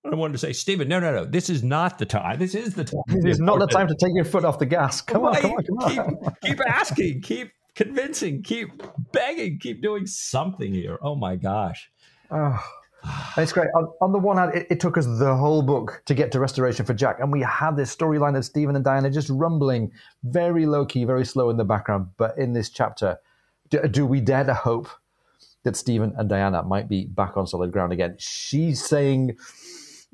I wanted to say, Stephen, no, no, no. This is not the time. This is the time. This is not the time to take your foot off the gas. Come on, come on, come on. Keep, keep asking. Keep convincing, keep begging, keep doing something here. Oh my gosh. Ah, oh, it's great. On, on, the one hand, it, it, took us the whole book to get to restoration for Jack, and we had this storyline of Stephen and Diana just rumbling, very low key, very slow in the background. But in this chapter, do, do we dare to hope that Stephen and Diana might be back on solid ground again? She's saying,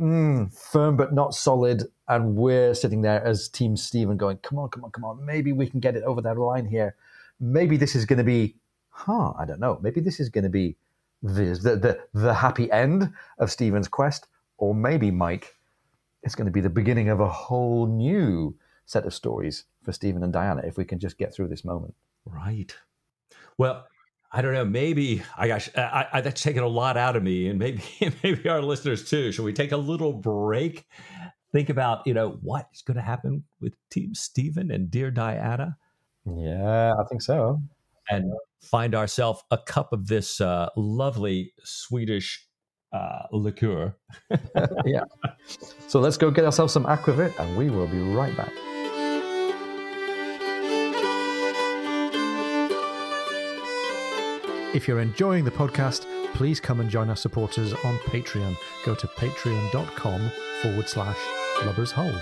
mm, firm but not solid, and we're sitting there as Team Stephen going, "Come on, come on, come on! Maybe we can get it over that line here. Maybe this is going to be, huh? I don't know. Maybe this is going to be." the, the, the happy end of Stephen's quest, or maybe, Mike, it's going to be the beginning of a whole new set of stories for Stephen and Diana if we can just get through this moment. Right. Well, I don't know. Maybe I gosh, I, I, that's taken a lot out of me, and maybe (laughs) maybe our listeners too. Should we take a little break? Think about you know what is going to happen with Team Stephen and Dear Diana. Yeah, I think so. And find ourselves a cup of this uh, lovely Swedish uh, liqueur. (laughs) (laughs) yeah. So let's go get ourselves some aquavit and we will be right back. If you're enjoying the podcast, please come and join our supporters on Patreon. Go to patreon.com forward slash lubbers hole.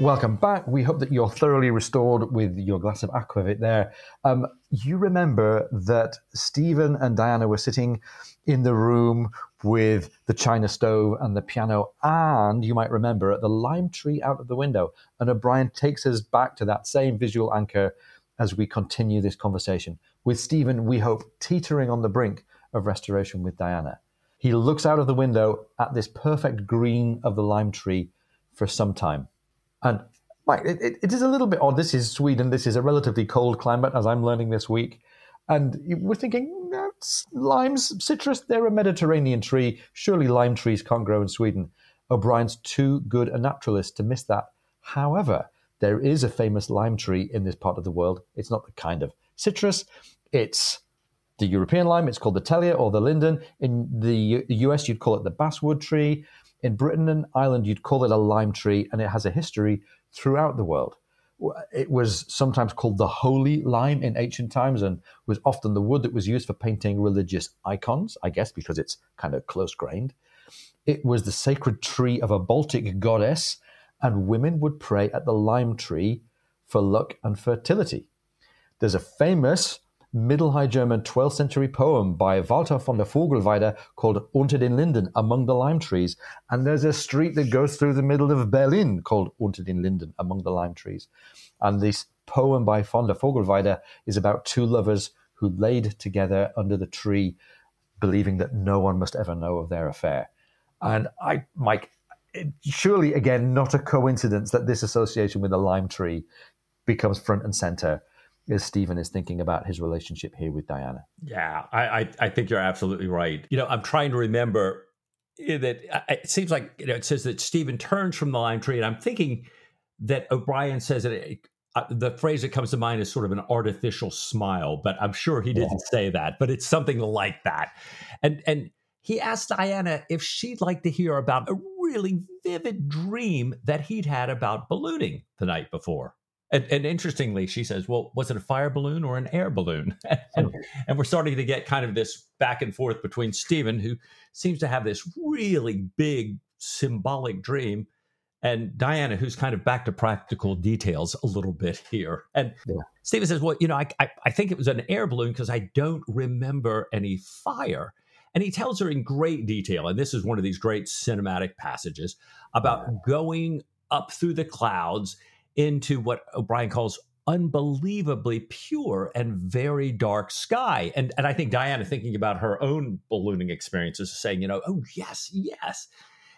Welcome back. We hope that you're thoroughly restored with your glass of aquavit there. Um, you remember that Stephen and Diana were sitting in the room with the china stove and the piano, and you might remember at the lime tree out of the window. And O'Brian takes us back to that same visual anchor as we continue this conversation. With Stephen, we hope, teetering on the brink of restoration with Diana. He looks out of the window at this perfect green of the lime tree for some time. And like, it, it is a little bit odd. This is Sweden. This is a relatively cold climate, as I'm learning this week. And we're thinking, limes, citrus, they're a Mediterranean tree. Surely lime trees can't grow in Sweden. O'Brian's too good a naturalist to miss that. However, there is a famous lime tree in this part of the world. It's not the kind of citrus, it's the European lime. It's called the Tilia or the linden. In the US, you'd call it the basswood tree. In Britain and Ireland, you'd call it a lime tree, and it has a history throughout the world. It was sometimes called the holy lime in ancient times and was often the wood that was used for painting religious icons, I guess, because it's kind of close grained. It was the sacred tree of a Baltic goddess, and women would pray at the lime tree for luck and fertility. There's a famous Middle High German 12th century poem by Walter von der Vogelweide called Unter den Linden, Among the Lime Trees. And there's a street that goes through the middle of Berlin called Unter den Linden, Among the Lime Trees. And this poem by von der Vogelweide is about two lovers who laid together under the tree, believing that no one must ever know of their affair. And I, Mike, surely again, not a coincidence that this association with the lime tree becomes front and center as Stephen is thinking about his relationship here with Diana. Yeah, I, I, I think you're absolutely right. You know, I'm trying to remember that it seems like you know it says that Stephen turns from the lime tree, and I'm thinking that O'Brian says that it, uh, the phrase that comes to mind is sort of an artificial smile, but I'm sure he didn't yeah. say that, but it's something like that. And and he asked Diana if she'd like to hear about a really vivid dream that he'd had about ballooning the night before. And, and, interestingly, she says, "Well, was it a fire balloon or an air balloon?" (laughs) and, oh. and, we're starting to get kind of this back and forth between Stephen, who seems to have this really big symbolic dream, and Diana, who's kind of back to practical details a little bit here. And yeah. Stephen says, "Well, you know, I, I, I think it was an air balloon because I don't remember any fire." And he tells her in great detail, and this is one of these great cinematic passages about yeah. going up through the clouds into what O'Brian calls unbelievably pure and very dark sky. And and I think Diana thinking about her own ballooning experiences is saying, you know, oh yes, yes.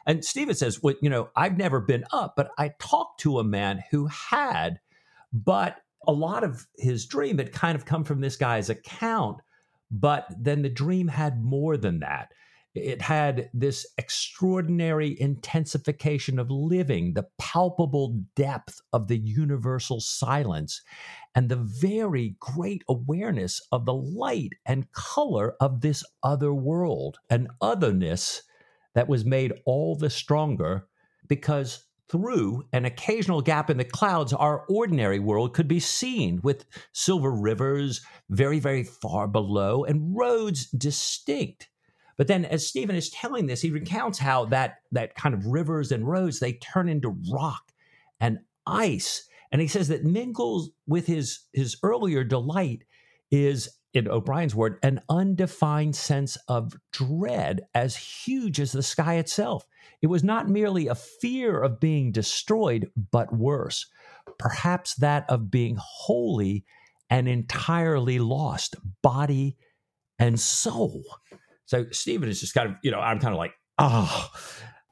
And Stephen says, well, you know, I've never been up, but I talked to a man who had, but a lot of his dream had kind of come from this guy's account. But then the dream had more than that. It had this extraordinary intensification of living, the palpable depth of the universal silence, and the very great awareness of the light and color of this other world, an otherness that was made all the stronger because through an occasional gap in the clouds, our ordinary world could be seen with silver rivers very, very far below and roads distinct. But then, as Stephen is telling this, he recounts how that, that kind of rivers and roads they turn into rock and ice. And he says that mingles with his, his earlier delight is in O'Brian's word, an undefined sense of dread as huge as the sky itself. It was not merely a fear of being destroyed, but worse, perhaps that of being wholly and entirely lost, body and soul. So Stephen is just kind of, you know, I'm kind of like, oh.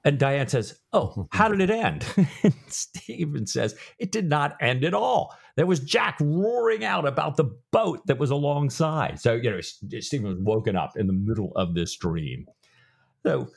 And Diane says, Oh, how did it end? (laughs) and Stephen says, It did not end at all. There was Jack roaring out about the boat that was alongside. So, you know, Stephen was woken up in the middle of this dream. So,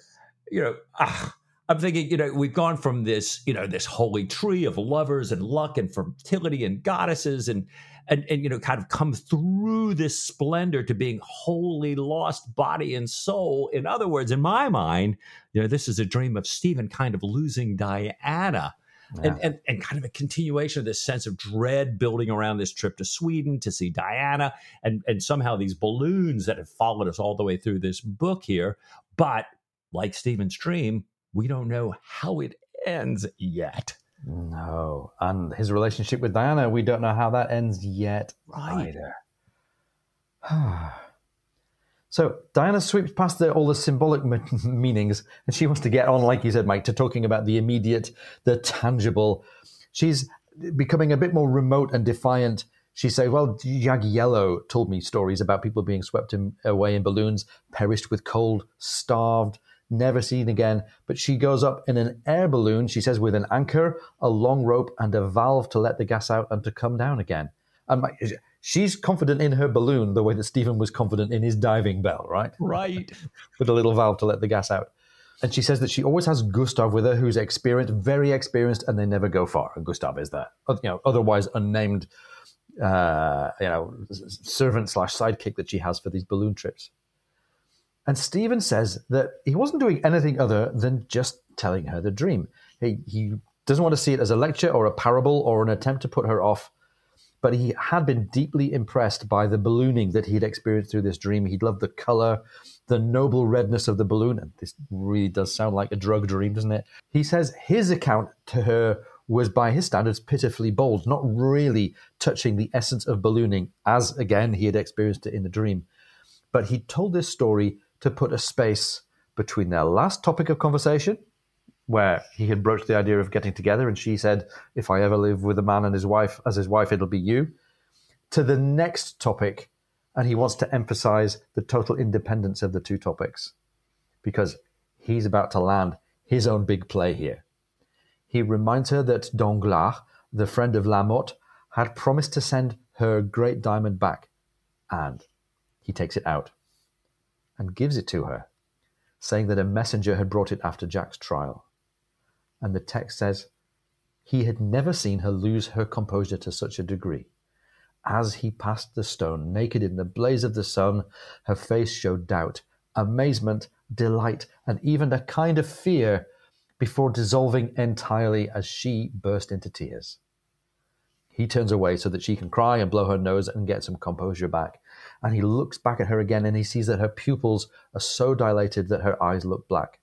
you know, ah, I'm thinking, you know, we've gone from this, you know, this holy tree of lovers and luck and fertility and goddesses and and and you know, kind of come through this splendor to being wholly lost body and soul. In other words, in my mind, you know, this is a dream of Stephen kind of losing Diana. Yeah. And, and, and kind of a continuation of this sense of dread building around this trip to Sweden to see Diana and, and somehow these balloons that have followed us all the way through this book here. But like Stephen's dream, we don't know how it ends yet. No. And his relationship with Diana, we don't know how that ends yet right. either. (sighs) so Diana sweeps past the, all the symbolic (laughs) meanings and she wants to get on, like you said, Mike, to talking about the immediate, the tangible. She's becoming a bit more remote and defiant. She says, Well, Jagiello told me stories about people being swept in, away in balloons, perished with cold, starved, never seen again. But she goes up in an air balloon, she says, with an anchor, a long rope, and a valve to let the gas out and to come down again. And she's confident in her balloon the way that Stephen was confident in his diving bell, right? Right. (laughs) with a little valve to let the gas out. And she says that she always has Gustav with her, who's experienced, very experienced, and they never go far. And Gustav is that, you know, otherwise unnamed, uh, you know, servant slash sidekick that she has for these balloon trips. And Stephen says that he wasn't doing anything other than just telling her the dream. He, he doesn't want to see it as a lecture or a parable or an attempt to put her off, but he had been deeply impressed by the ballooning that he'd experienced through this dream. He'd loved the color, the noble redness of the balloon. And this really does sound like a drug dream, doesn't it? He says his account to her was, by his standards, pitifully bold, not really touching the essence of ballooning as, again, he had experienced it in the dream. But he told this story to put a space between their last topic of conversation, where he had broached the idea of getting together, and she said, If I ever live with a man and his wife as his wife, it'll be you, to the next topic. And he wants to emphasize the total independence of the two topics because he's about to land his own big play here. He reminds her that Danglars, the friend of Lamotte, had promised to send her great diamond back, and he takes it out and gives it to her, saying that a messenger had brought it after Jack's trial. And the text says, He had never seen her lose her composure to such a degree. As he passed the stone, naked in the blaze of the sun, her face showed doubt, amazement, delight, and even a kind of fear before dissolving entirely as she burst into tears. He turns away so that she can cry and blow her nose and get some composure back. And he looks back at her again and he sees that her pupils are so dilated that her eyes look black.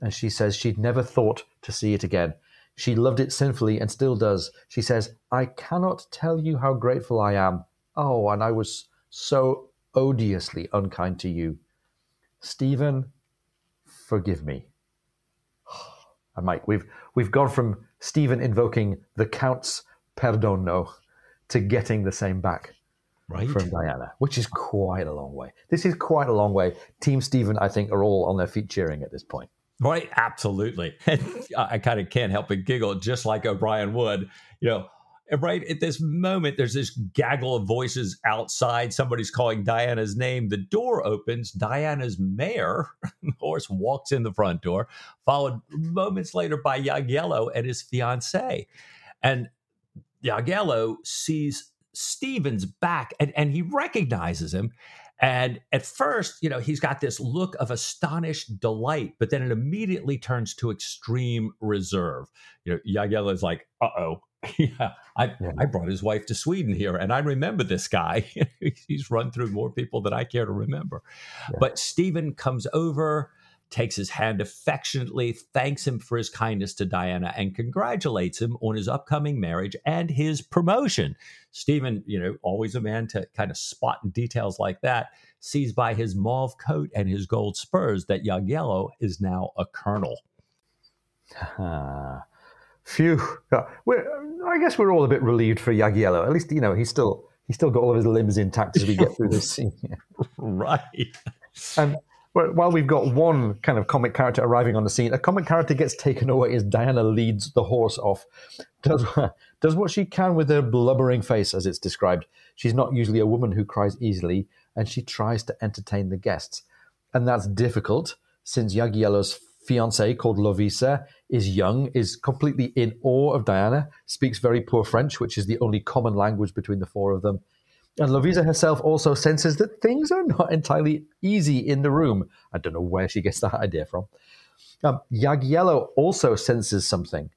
And she says she'd never thought to see it again. She loved it sinfully and still does. She says, I cannot tell you how grateful I am. Oh, and I was so odiously unkind to you. Stephen, forgive me. (sighs) And Mike, we've we've gone from Stephen invoking the Count's perdono to getting the same back right. from Diana, which is quite a long way. This is quite a long way. Team Stephen, I think, are all on their feet cheering at this point. Right, absolutely. (laughs) And I kind of can't help but giggle, just like O'Brian would. You know, right at this moment, there's this gaggle of voices outside. Somebody's calling Diana's name. The door opens. Diana's mare, (laughs) the horse, walks in the front door, followed moments later by Jagiello and his fiancee. And Jagiello sees Stephen's back and, and he recognizes him. And at first, you know, he's got this look of astonished delight, but then it immediately turns to extreme reserve. You know, is like, uh oh. (laughs) yeah, I. I brought his wife to Sweden here, and I remember this guy. (laughs) he's run through more people than I care to remember. Yeah. But Stephen comes over takes his hand affectionately, thanks him for his kindness to Diana, and congratulates him on his upcoming marriage and his promotion. Stephen, you know, always a man to kind of spot details like that, sees by his mauve coat and his gold spurs that Jagiello is now a colonel. (sighs) Phew. We're, I guess we're all a bit relieved for Jagiello. At least, you know, he's still he's still got all of his limbs intact as we get through this (laughs) scene. right. And while we've got one kind of comic character arriving on the scene, a comic character gets taken away as Diana leads the horse off. Does, (laughs) does what she can with her blubbering face, as it's described. She's not usually a woman who cries easily, and she tries to entertain the guests. And that's difficult since Jagiello's fiance, called Lovisa, is young, is completely in awe of Diana, speaks very poor French, which is the only common language between the four of them and Lovisa herself also senses that things are not entirely easy in the room. I don't know where she gets that idea from. Um, Jagiello also senses something,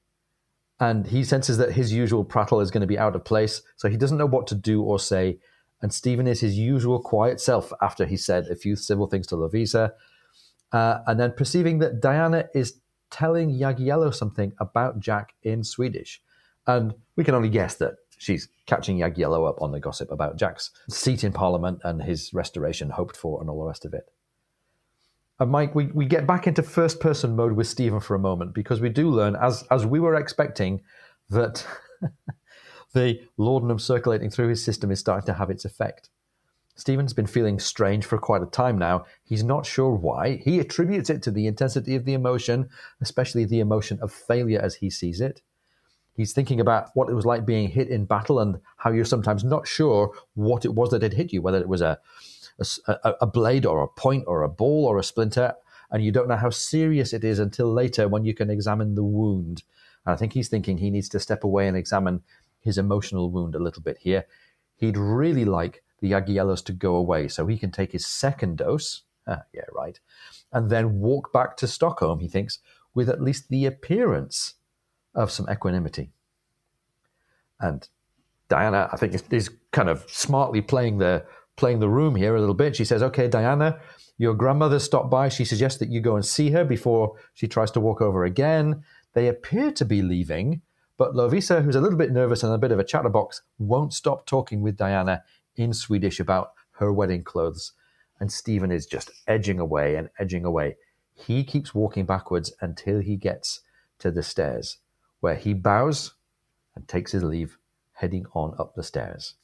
and he senses that his usual prattle is going to be out of place, so he doesn't know what to do or say. And Stephen is his usual quiet self after he said a few civil things to Lovisa. Uh, and then perceiving that Diana is telling Jagiello something about Jack in Swedish. And we can only guess that she's catching Jagiello up on the gossip about Jack's seat in Parliament and his restoration hoped for and all the rest of it. And Mike, we, we get back into first person mode with Stephen for a moment because we do learn, as, as we were expecting, that (laughs) the laudanum circulating through his system is starting to have its effect. Stephen's been feeling strange for quite a time now. He's not sure why. He attributes it to the intensity of the emotion, especially the emotion of failure as he sees it. He's thinking about what it was like being hit in battle and how you're sometimes not sure what it was that had hit you, whether it was a, a, a blade or a point or a ball or a splinter, and you don't know how serious it is until later when you can examine the wound. And I think he's thinking he needs to step away and examine his emotional wound a little bit here. He'd really like the Jagiellos to go away so he can take his second dose. Ah, yeah, right. And then walk back to Stockholm, he thinks, with at least the appearance of some equanimity. And Diana, I think, is, kind of smartly playing the playing the room here a little bit. She says, "Okay, Diana, your grandmother stopped by. She suggests that you go and see her before she tries to walk over again. They appear to be leaving, but Lovisa, who's a little bit nervous and a bit of a chatterbox, won't stop talking with Diana in Swedish about her wedding clothes. And Stephen is just edging away and edging away. He keeps walking backwards until he gets to the stairs where he bows and takes his leave, heading on up the stairs.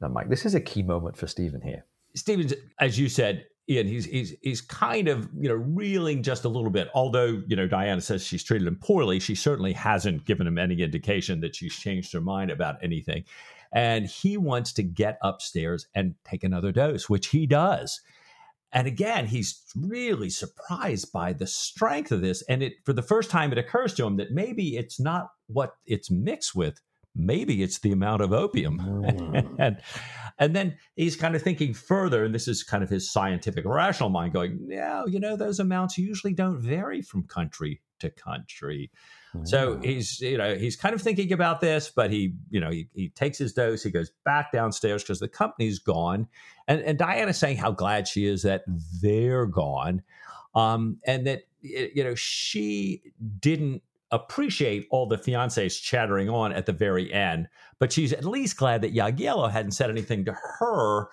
Now, Mike, this is a key moment for Stephen here. Stephen's, as you said, Ian, he's he's he's kind of you know reeling just a little bit. Although you know Diana says she's treated him poorly, she certainly hasn't given him any indication that she's changed her mind about anything. And he wants to get upstairs and take another dose, which he does. And again, he's really surprised by the strength of this. And it for the first time, it occurs to him that maybe it's not what it's mixed with. Maybe it's the amount of opium. Mm. (laughs) and, and then he's kind of thinking further, and this is kind of his scientific rational mind going, yeah, you know, those amounts usually don't vary from country to country. So he's, you know, he's kind of thinking about this, but he, you know, he, he takes his dose. He goes back downstairs because the company's gone, and and Diana's saying how glad she is that they're gone, um, and that you know she didn't appreciate all the fiancés chattering on at the very end, but she's at least glad that Jagiello hadn't said anything to her,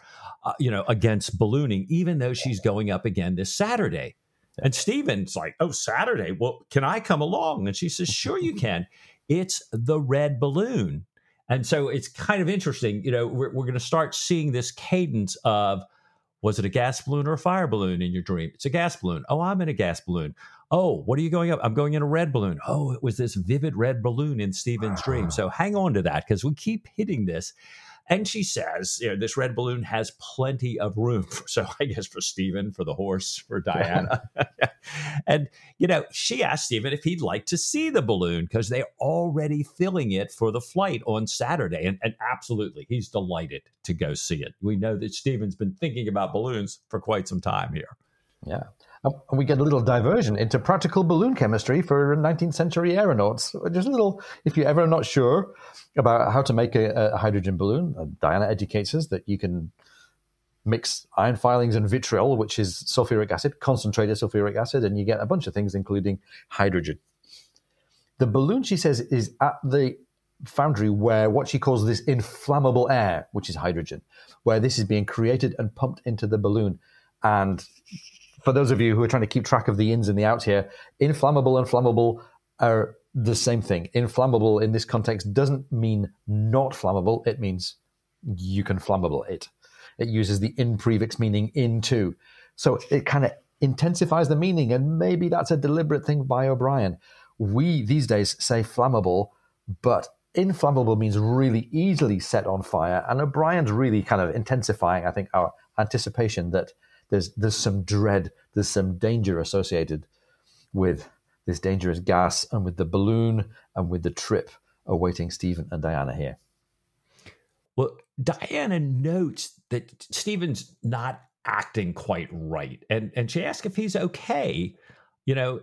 uh, you know, against ballooning, even though she's going up again this Saturday. And Stephen's like, Oh, Saturday. Well, can I come along? And she says, Sure, you (laughs) can. It's the red balloon. And so it's kind of interesting. You know, we're, we're going to start seeing this cadence of was it a gas balloon or a fire balloon in your dream? It's a gas balloon. Oh, I'm in a gas balloon. Oh, what are you going up? I'm going in a red balloon. Oh, it was this vivid red balloon in Stephen's dream. Ah. So hang on to that because we keep hitting this. And she says, you know, this red balloon has plenty of room. For, (laughs) so I guess for Stephen, for the horse, for Diana. (laughs) (laughs) and, you know, she asked Stephen if he'd like to see the balloon because they're already filling it for the flight on Saturday. And, and absolutely, he's delighted to go see it. We know that Stephen's been thinking about balloons for quite some time here. Yeah. And we get a little diversion into practical balloon chemistry for 19th century aeronauts. Just a little, if you're ever not sure about how to make a, a hydrogen balloon, uh, Diana educates us that you can mix iron filings and vitriol, which is sulfuric acid, concentrated sulfuric acid, and you get a bunch of things, including hydrogen. The balloon, she says, is at the foundry where what she calls this inflammable air, which is hydrogen, where this is being created and pumped into the balloon. And for those of you who are trying to keep track of the ins and the outs here, inflammable and flammable are the same thing. Inflammable in this context doesn't mean not flammable, it means you can flammable it. It uses the in prefix meaning into. So it kind of intensifies the meaning, and maybe that's a deliberate thing by O'Brian. We these days say flammable, but inflammable means really easily set on fire. And O'Brian's really kind of intensifying, I think, our anticipation that there's there's some dread, there's some danger associated with this dangerous gas and with the balloon and with the trip awaiting Stephen and Diana here. Well, Diana notes that Stephen's not acting quite right, and and she asks if he's okay. You know,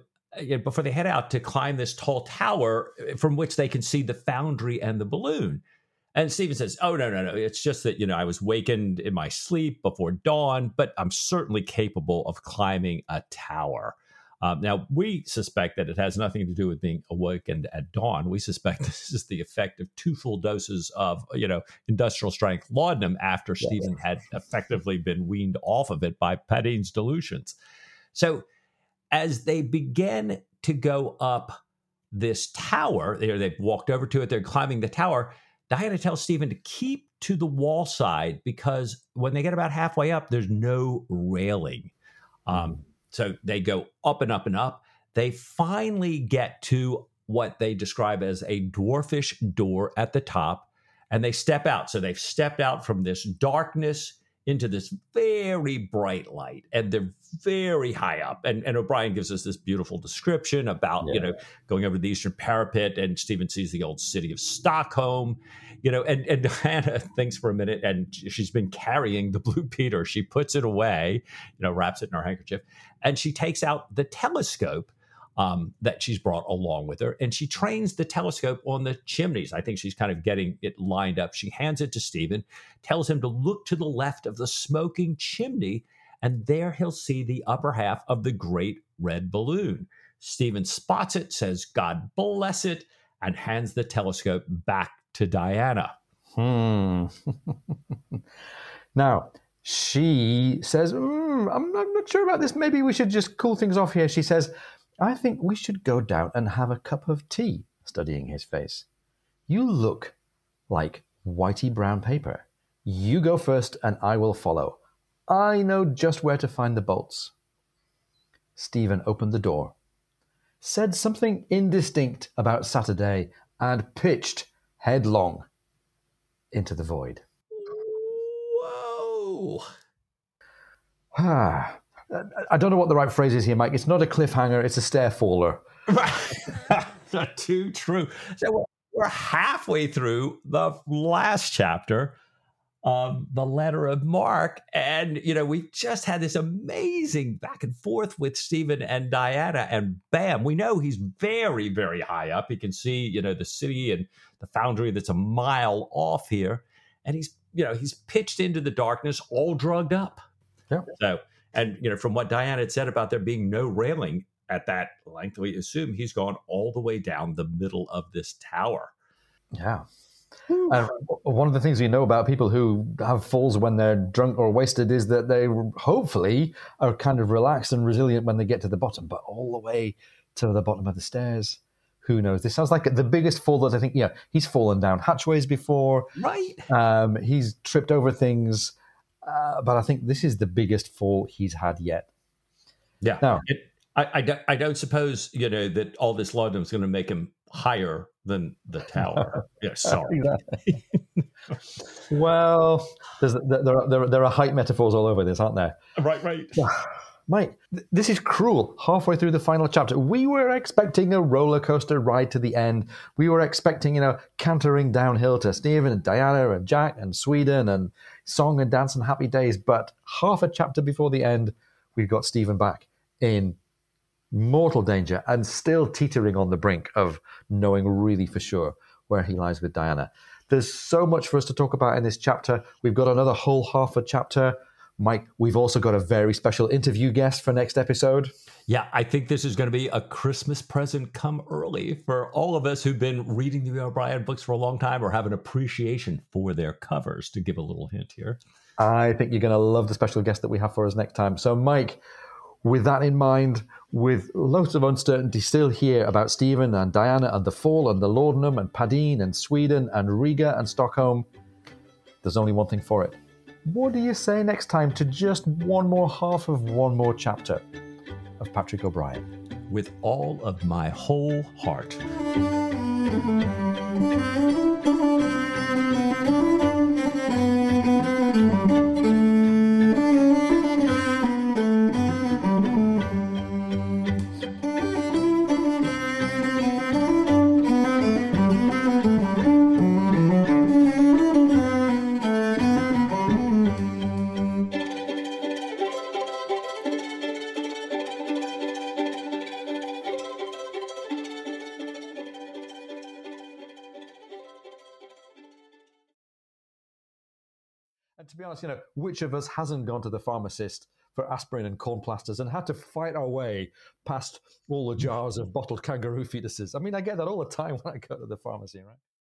before they head out to climb this tall tower from which they can see the foundry and the balloon. And Stephen says, Oh, no, no, no. It's just that, you know, I was wakened in my sleep before dawn, but I'm certainly capable of climbing a tower. Um, now, we suspect that it has nothing to do with being awakened at dawn. We suspect (laughs) this is the effect of two full doses of, you know, industrial strength laudanum after. Stephen had effectively been weaned off of it by Padeen's dilutions. So, as they begin to go up this tower, they've walked over to it, they're climbing the tower Diana tell Stephen to keep to the wall side because when they get about halfway up, there's no railing. Um, mm-hmm. so they go up and up and up. They finally get to what they describe as a dwarfish door at the top, and they step out. So they've stepped out from this darkness into this very bright light and they're very high up and, and o'brian gives us this beautiful description about yeah. you know going over the eastern parapet and stephen sees the old city of stockholm you know and, and (laughs) diana thinks for a minute and she's been carrying the blue peter she puts it away you know wraps it in her handkerchief and she takes out the telescope um, that she's brought along with her. And she trains the telescope on the chimneys. I think she's kind of getting it lined up. She hands it to Stephen, tells him to look to the left of the smoking chimney, and there he'll see the upper half of the great red balloon. Stephen spots it, says, God bless it, and hands the telescope back to Diana. Hmm. (laughs) now, she says, mm, I'm, I'm not sure about this. Maybe we should just cool things off here. She says, I think we should go down and have a cup of tea, studying his face. You look like whitey brown paper. You go first and I will follow. I know just where to find the bolts. Stephen opened the door, said something indistinct about Saturday, and pitched headlong into the void. Whoa! (sighs) Ah, I don't know what the right phrase is here, Mike. It's not a cliffhanger; it's a stair faller. (laughs) Too true. So we're halfway through the last chapter of the letter of Marque, and you know we just had this amazing back and forth with Stephen and Diana, and bam, we know he's very, very high up. He can see, you know, the city and the foundry that's a mile off here, and he's, you know, he's pitched into the darkness, all drugged up. Yeah. So and you know, from what Diane had said about there being no railing at that length, we assume he's gone all the way down the middle of this tower. Yeah. And one of the things we know about people who have falls when they're drunk or wasted is that they hopefully are kind of relaxed and resilient when they get to the bottom, but all the way to the bottom of the stairs, who knows? This sounds like the biggest fall that I think. Yeah, he's fallen down hatchways before, right? Um, he's tripped over things. Uh, but I think this is the biggest fall he's had yet. Yeah. Now, it, I, I, don't, I don't suppose you know that all this laudanum is going to make him higher than the tower. (laughs) yeah, sorry. well, there, are, there, there are height metaphors all over this, aren't there? Right, right. (sighs) (laughs) Mike, this is cruel. Halfway through the final chapter, we were expecting a roller coaster ride to the end. We were expecting, you know, cantering downhill to Stephen and Diana and Jack and Sweden and song and dance and happy days. But half a chapter before the end, we've got Stephen back in mortal danger and still teetering on the brink of knowing really for sure where he lies with Diana. There's so much for us to talk about in this chapter. We've got another whole half a chapter Mike, we've also got a very special interview guest for next episode. Yeah, I think this is going to be a Christmas present come early for all of us who've been reading the O'Brian books for a long time or have an appreciation for their covers, to give a little hint here. I think you're going to love the special guest that we have for us next time. So, Mike, with that in mind, with loads of uncertainty still here about Stephen and Diana and the Fall and the Laudanum and Padeen and Sweden and Riga and Stockholm, there's only one thing for it what do you say next time to just one more half of one more chapter of Patrick O'Brian? With all of my whole heart. You know, which of us hasn't gone to the pharmacist for aspirin and corn plasters and had to fight our way past all the jars of bottled kangaroo fetuses? I mean, I get that all the time (laughs) when I go to the pharmacy, right?